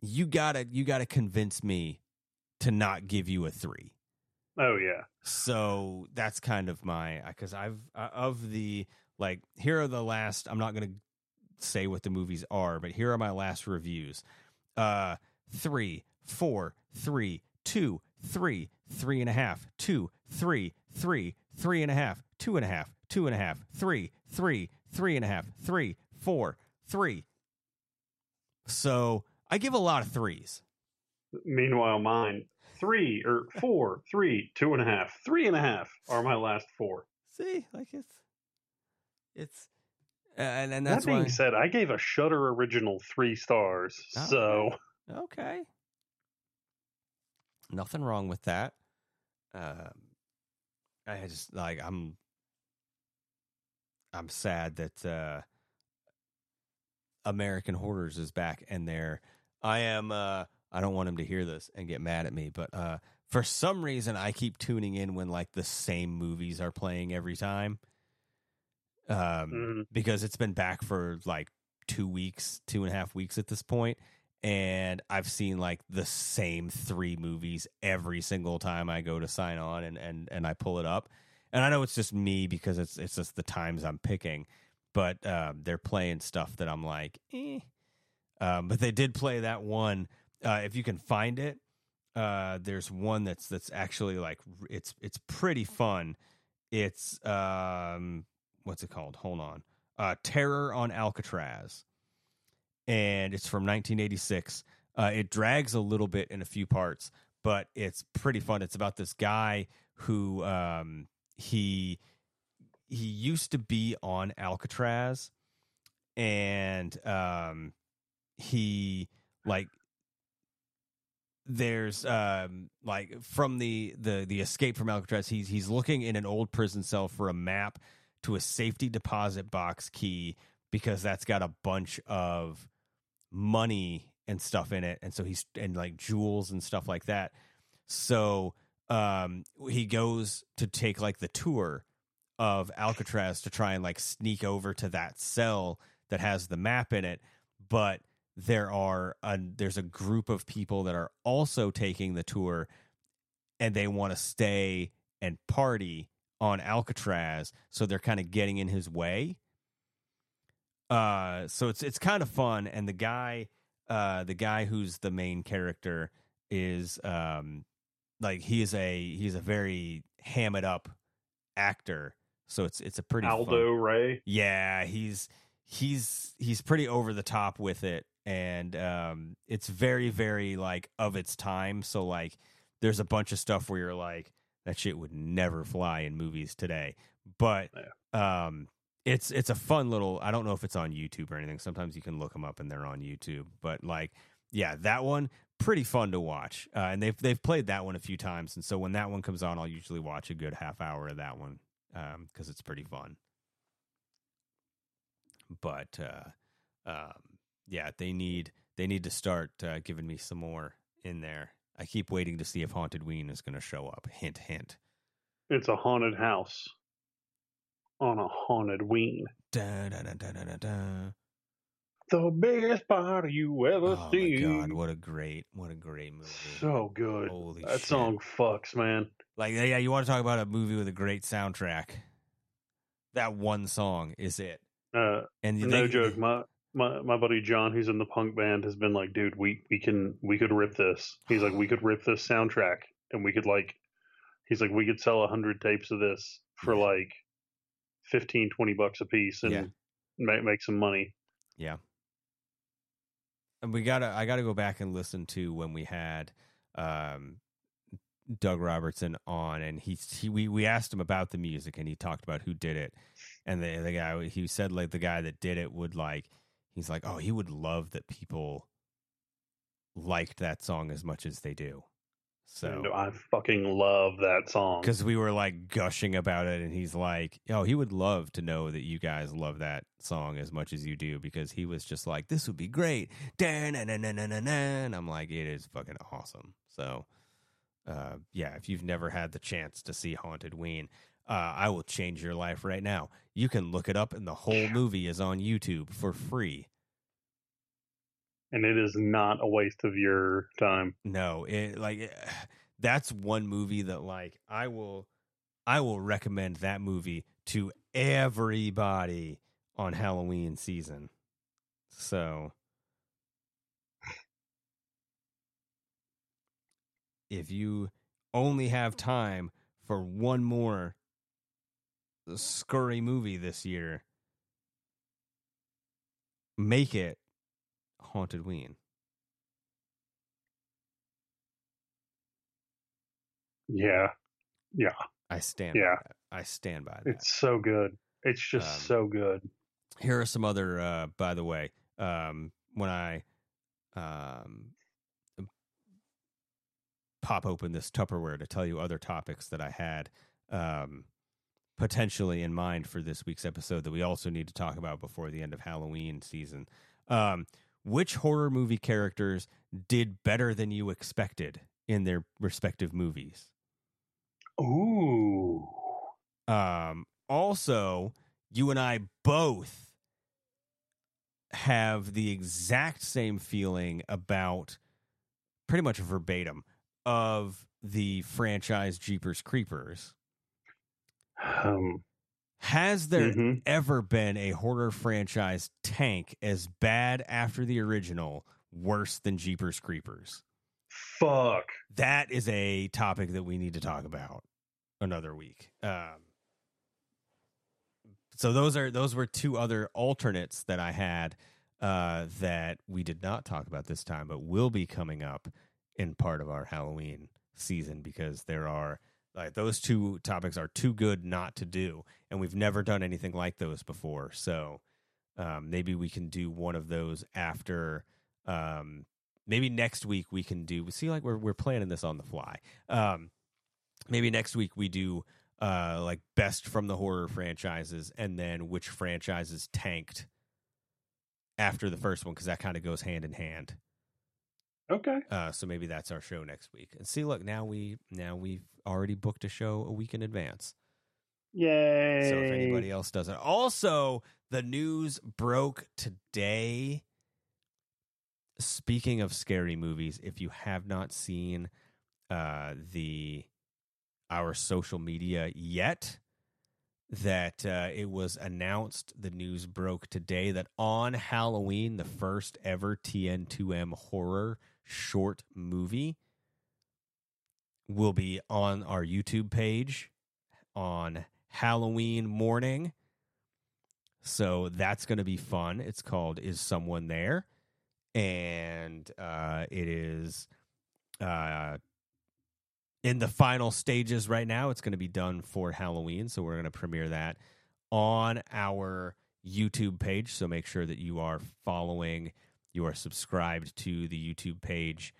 you gotta you gotta convince me to not give you a three. Oh yeah. So that's kind of my because I've uh, of the like here are the last. I'm not going to say what the movies are, but here are my last reviews. Uh, three, four, three, two, three, three and a half, two, three, three, three and a half, two and a half, two and a half, three, three, three and a half, three, four, three. So I give a lot of threes. Meanwhile, mine three or four, [LAUGHS] three, two and a half, three and a half are my last four. See, like it's it's uh, and and that's That being why. said, I gave a Shudder original three stars. Oh, so Okay. Nothing wrong with that. Um, I just like I'm. I'm sad that uh, American Hoarders is back, and there. I am. Uh, I don't want him to hear this and get mad at me, but uh, for some reason, I keep tuning in when like the same movies are playing every time. Um, mm, because it's been back for like two weeks, two and a half weeks at this point, and I've seen like the same three movies every single time I go to sign on and and and I pull it up. And I know it's just me because it's it's just the times I'm picking, but um, they're playing stuff that I'm like, eh. Um, but they did play that one. Uh, if you can find it, uh, there's one that's that's actually like it's it's pretty fun. It's um, what's it called? Hold on, uh, Terror on Alcatraz, and it's from 1986. Uh, it drags a little bit in a few parts, but it's pretty fun. It's about this guy who um, he he used to be on Alcatraz, and um, he like there's um like from the the the escape from Alcatraz he's he's looking in an old prison cell for a map to a safety deposit box key because that's got a bunch of money and stuff in it. And so he's and like jewels and stuff like that. So um he goes to take like the tour of Alcatraz to try and like sneak over to that cell that has the map in it. But there are a, there's a group of people that are also taking the tour and they want to stay and party on Alcatraz. So they're kind of getting in his way. Uh so it's it's kind of fun. And the guy uh the guy who's the main character is um like he is a he's a very ham it up actor so it's it's a pretty fun- Aldo Ray. yeah, he's he's he's pretty over the top with it and um it's very very like of its time so like there's a bunch of stuff where you're like that shit would never fly in movies today but um it's it's a fun little I don't know if it's on YouTube or anything sometimes you can look them up and they're on YouTube but like yeah that one pretty fun to watch uh, and they've they've played that one a few times and so when that one comes on I'll usually watch a good half hour of that one um cuz it's pretty fun but uh, um, yeah, they need they need to start uh, giving me some more in there. I keep waiting to see if Hauntedween is going to show up. Hint, hint. It's a haunted house on a Hauntedween. Da, da, da, da, da, da, da. The biggest party you ever Oh seen. god, what a great, what a great movie! So good. Holy that shit. song fucks, man. Like, yeah, you want to talk about a movie with a great soundtrack? That one song is it. Uh, And no they- joke. My, my my buddy John, who's in the punk band, has been like, dude, we we can we could rip this. He's like, we could rip this soundtrack, and we could like, he's like, we could sell a hundred tapes of this for like 15, 20 bucks a piece, and Yeah. make make some money. Yeah. And we gotta I gotta go back and listen to when we had um Doug Robertson on and he, he we, we asked him about the music and he talked about who did it. And the the guy he said like the guy that did it would like he's like, Oh, he would love that people liked that song as much as they do. So And I fucking love that song. because we were like gushing about it and he's like oh he would love to know that you guys love that song as much as you do because he was just like this would be great. And i'm like it is fucking awesome. So uh, yeah if you've never had the chance to see Hauntedween uh, i will change your life right now. You can look it up and the whole movie is on youtube for free and it is not a waste of your time. No, it like eh, [SIGHS] that's one movie that like I will I will recommend that movie to everybody on Halloween season. So if you only have time for one more scurry movie this year, make it Hauntedween. Yeah. Yeah. I stand Yeah. by that. I stand by that. It's so good. It's just Um, so good. Here are some other uh by the way, um when I um pop open this Tupperware to tell you other topics that I had um potentially in mind for this week's episode that we also need to talk about before the end of Halloween season. Um which horror movie characters did better than you expected in their respective movies? Ooh. Um, also, you and I both have the exact same feeling about pretty much verbatim of the franchise Jeepers Creepers. Um, Has there mhm. ever been a horror franchise tank as bad after the original, worse than Jeepers Creepers? Fuck. that is a topic that we need to talk about another week. Um, so those are those were two other alternates that I had uh, that we did not talk about this time, but will be coming up in part of our Halloween season because there are like those two topics are too good not to do, and we've never done anything like those before. So um, maybe we can do one of those after. Um, maybe next week we can do. We see, like we're we're planning this on the fly. Um, maybe next week we do uh like best from the horror franchises, and then which franchises tanked after the first one because that kind of goes hand in hand. Okay. Uh, so maybe that's our show next week. And see, look, now we now we've already booked a show a week in advance. Yay. So if anybody else does it, also the news broke today. Speaking of scary movies, if you have not seen uh, the our social media yet, that uh, it was announced. The news broke today that on Halloween, the first ever TN2M horror short movie will be on our YouTube page on Halloween morning. So that's going to be fun. It's called Is Someone There? And uh, it is uh, in the final stages right now. It's going to be done for Halloween. So we're going to premiere that on our YouTube page. So make sure that you are following, you are subscribed to the YouTube page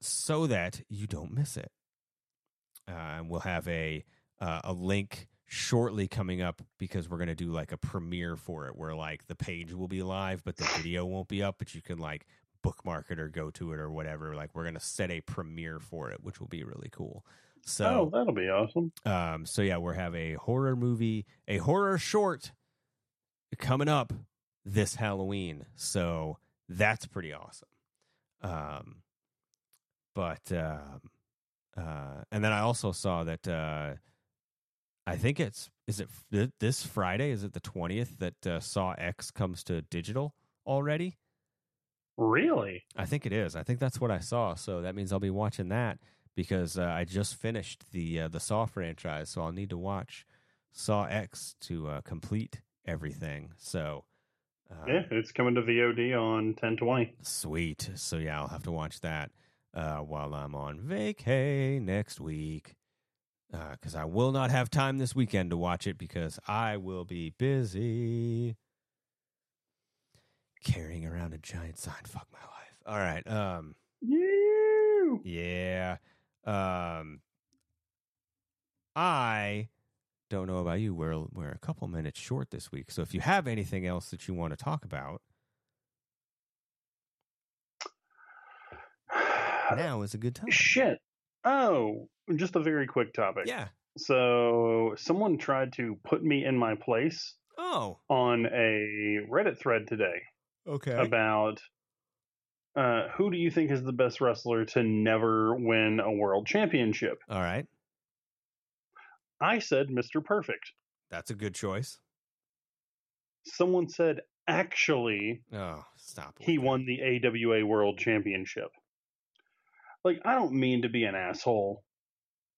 so that you don't miss it. Uh, and we'll have a uh, a link shortly coming up because we're going to do like a premiere for it where like the page will be live but the video won't be up but you can like bookmark it or go to it or whatever like we're going to set a premiere for it which will be really cool so oh, that'll be awesome. um, so yeah, we'll have a horror movie, a horror short coming up this Halloween. So that's pretty awesome. Um, but um, uh, and then I also saw that uh, I think it's is it th- this Friday? Is it the twentieth that uh, Saw X comes to digital already? Really? I think it is. I think that's what I saw. So that means I'll be watching that because uh, I just finished the uh, the Saw franchise, so I'll need to watch Saw X to uh, complete everything. So uh, yeah, it's coming to VOD on 1020. sweet. So yeah, I'll have to watch that uh, while I'm on vacay next week because I will not have time this weekend to watch it because I will be busy carrying around a giant sign. Fuck my life. All right. Um. You. Yeah. Um. I don't know about you. We're we're a couple minutes short this week, so if you have anything else that you want to talk about, [SIGHS] now is a good time. Shit. Oh, just a very quick topic. Yeah. So someone tried to put me in my place Oh. on a Reddit thread today Okay. about uh, who do you think is the best wrestler to never win a world championship? All right. I said Mr. Perfect. That's a good choice. Someone said actually Oh, stop. he that. won the AWA World Championship. Like I don't mean to be an asshole.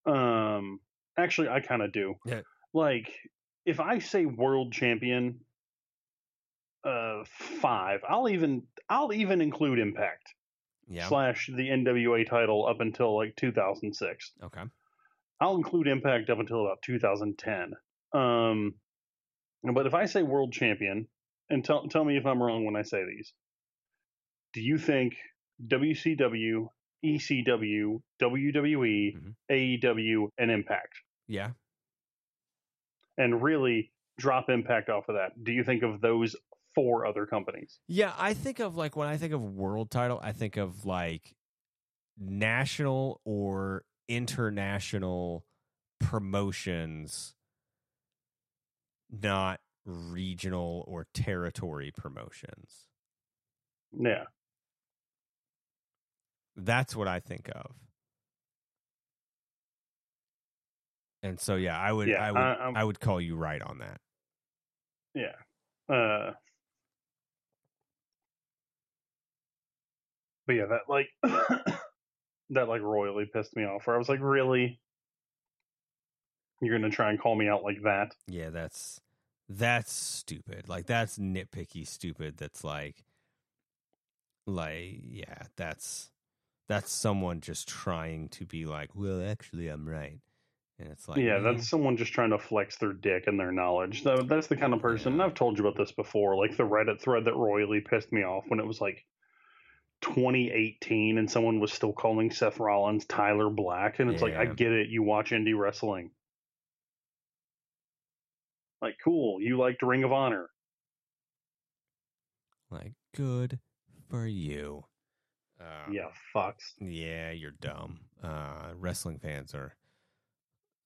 Um actually I kind of do. Yeah. Like if I say world champion uh 5, I'll even I'll even include Impact Yeah. slash the NWA title up until like 2006. Okay. I'll include Impact up until about 2010. Um, but if I say world champion, and tell tell me if I'm wrong when I say these, do you think WCW, ECW, WWE, Mhm. AEW, and Impact, Yeah. and really drop Impact off of that? Do you think of those four other companies? Yeah, I think of like when I think of world title, I think of like national or international promotions, not regional or territory promotions. Yeah, That's what I think of. And so yeah, I would Yeah, I would I- I would call you right on that. yeah. Uh, but yeah, that like that like royally pissed me off. Where I was like, really, you're gonna try and call me out like that? Yeah, that's that's stupid. Like that's nitpicky stupid. That's like like yeah, that's that's someone just trying to be like, well, actually, I'm right, and it's like, yeah, that's someone just trying to flex their dick and their knowledge. So that's the kind of person. And I've told you about this before. Like the Reddit thread that royally pissed me off when it was like 2018 and someone was still calling Seth Rollins Tyler Black, and it's like, I get it. You watch indie wrestling. Like, cool. You liked Ring of Honor. like good for you. Uh, yeah, fucks. Yeah, you're dumb. Uh, wrestling fans are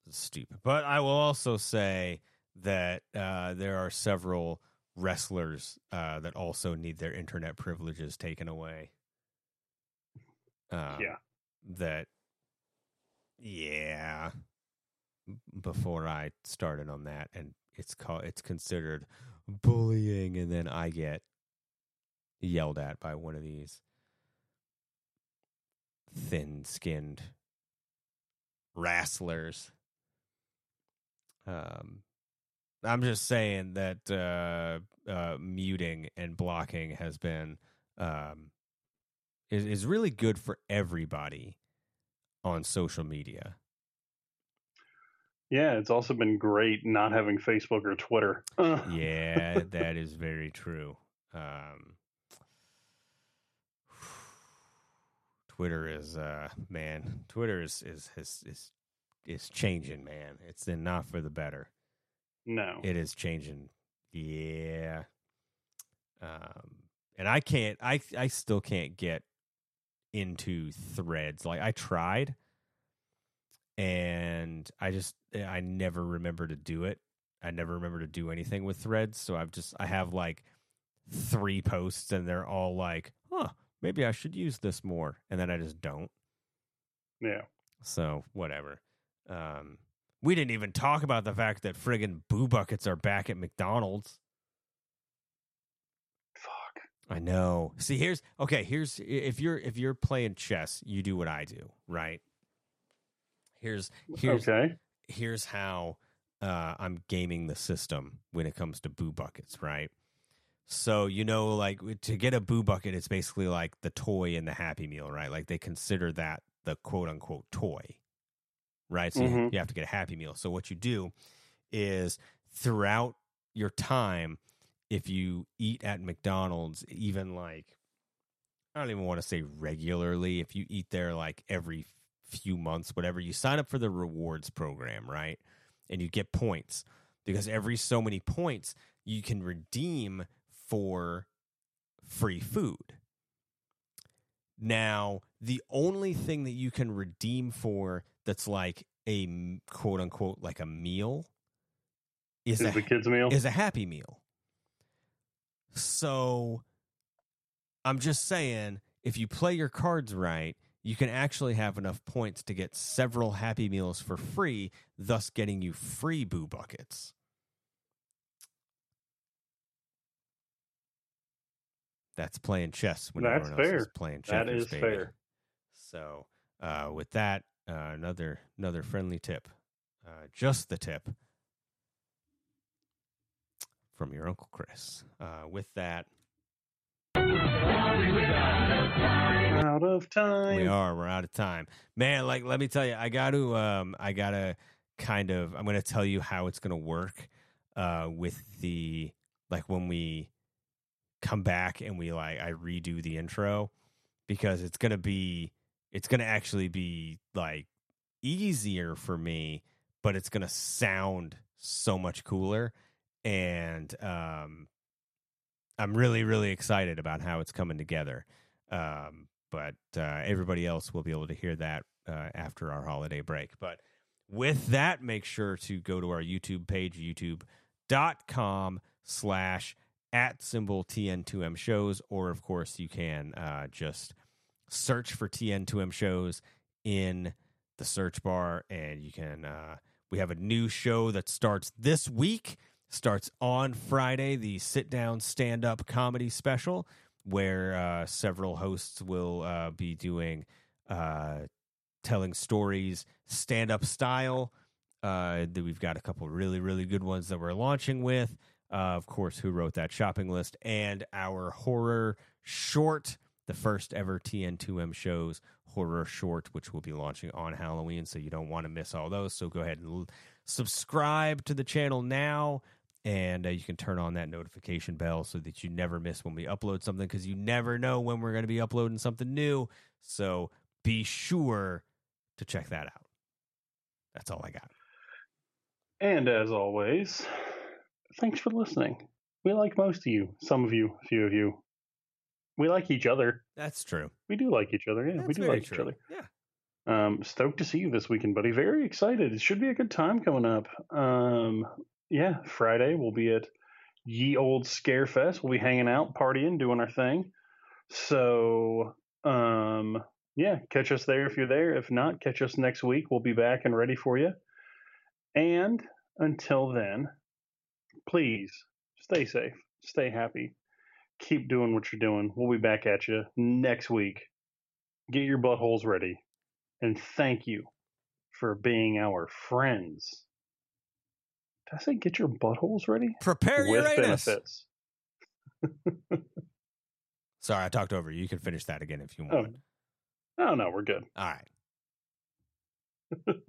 stupid. But I will also say that uh, there are several wrestlers uh, that also need their internet privileges taken away. Uh, Yeah. That, yeah. Before I started on that, and it's called it's considered bullying, and then I get yelled at by one of these thin skinned wrestlers. Um, I'm just saying that uh, uh, muting and blocking has been um, is is really good for everybody on social media. Yeah, it's also been great not having Facebook or Twitter. [LAUGHS] Yeah, that is very true. Um, [SIGHS] Twitter is uh man, Twitter is is is is, is changing, man. It's not for the better. No. It is changing. Yeah. Um and I can't I I still can't get into threads. Like I tried and I just I never remember to do it. I never remember to do anything with threads, so I've just I have like three posts and they're all like, "Huh, maybe I should use this more." And then I just don't. Yeah. So, whatever. Um we didn't even talk about the fact that friggin' boo buckets are back at McDonald's. I know. See, here's okay. Here's if you're if you're playing chess, you do what I do, right? Here's here's Okay. here's how uh, I'm gaming the system when it comes to boo buckets, right? So you know, like to get a boo bucket, it's basically like the toy in the Happy Meal, right? Like they consider that the quote unquote toy, right? So Mhm. you have to get a Happy Meal. So what you do is throughout your time, if you eat at McDonald's, even like I don't even want to say regularly, if you eat there like every few months, whatever, you sign up for the rewards program, right? And you get points because every so many points you can redeem for free food. Now, the only thing that you can redeem for that's like a quote unquote like a meal is, Is a the kids' meal? is a happy meal. So I'm just saying if you play your cards right, you can actually have enough points to get several happy meals for free, thus getting you free boo buckets. That's playing chess when That's everyone else is playing That checkers, is baby. fair. So, uh, with that, uh, another another friendly tip, uh, just the tip from your uncle Chris. Uh, with that, Out of time. we are we're out of time, man. Like, let me tell you, I got to, um, I gotta kind of, I'm gonna tell you how it's gonna work, uh, with the like when we come back and we like I redo the intro because it's gonna be it's gonna actually be like easier for me, but it's gonna sound so much cooler. And um I'm really, really excited about how it's coming together. Um, but uh, everybody else will be able to hear that uh, after our holiday break. But with that, make sure to go to our YouTube page, youtube.com slash at symbol TN2M shows, or of course, you can uh, just search for TN2M shows in the search bar, and you can. Uh, we have a new show that starts this week. Starts on Friday, the sit down stand up comedy special, where uh, several hosts will uh, be doing uh, telling stories stand up style. Uh, we've got a couple really really good ones that we're launching with. Uh, of course, who wrote that shopping list and our horror short, the first ever TN2M shows horror short, which will be launching on Halloween. So you don't want to miss all those. So go ahead and l- subscribe to the channel now. And uh, you can turn on that notification bell so that you never miss when we upload something because you never know when we're going to be uploading something new. So be sure to check that out. That's all I got. And as always, thanks for listening. We like most of you, some of you, a few of you. We like each other. That's true. We do like each other. Yeah, we do like each other. Yeah. Um, stoked to see you this weekend, buddy. Very excited. It should be a good time coming up. Um, yeah, Friday we'll be at Ye Old ScareFest. We'll be hanging out, partying, doing our thing. So, um, yeah, catch us there if you're there. If not, catch us next week. We'll be back and ready for you. And until then, please stay safe, stay happy, keep doing what you're doing. We'll be back at you next week. Get your buttholes ready. And thank you for being our friends. I say get your buttholes ready? Prepare With Uranus. benefits. [LAUGHS] Sorry, I talked over you. You can finish that again if you Oh, want. oh no, we're good. All right. [LAUGHS]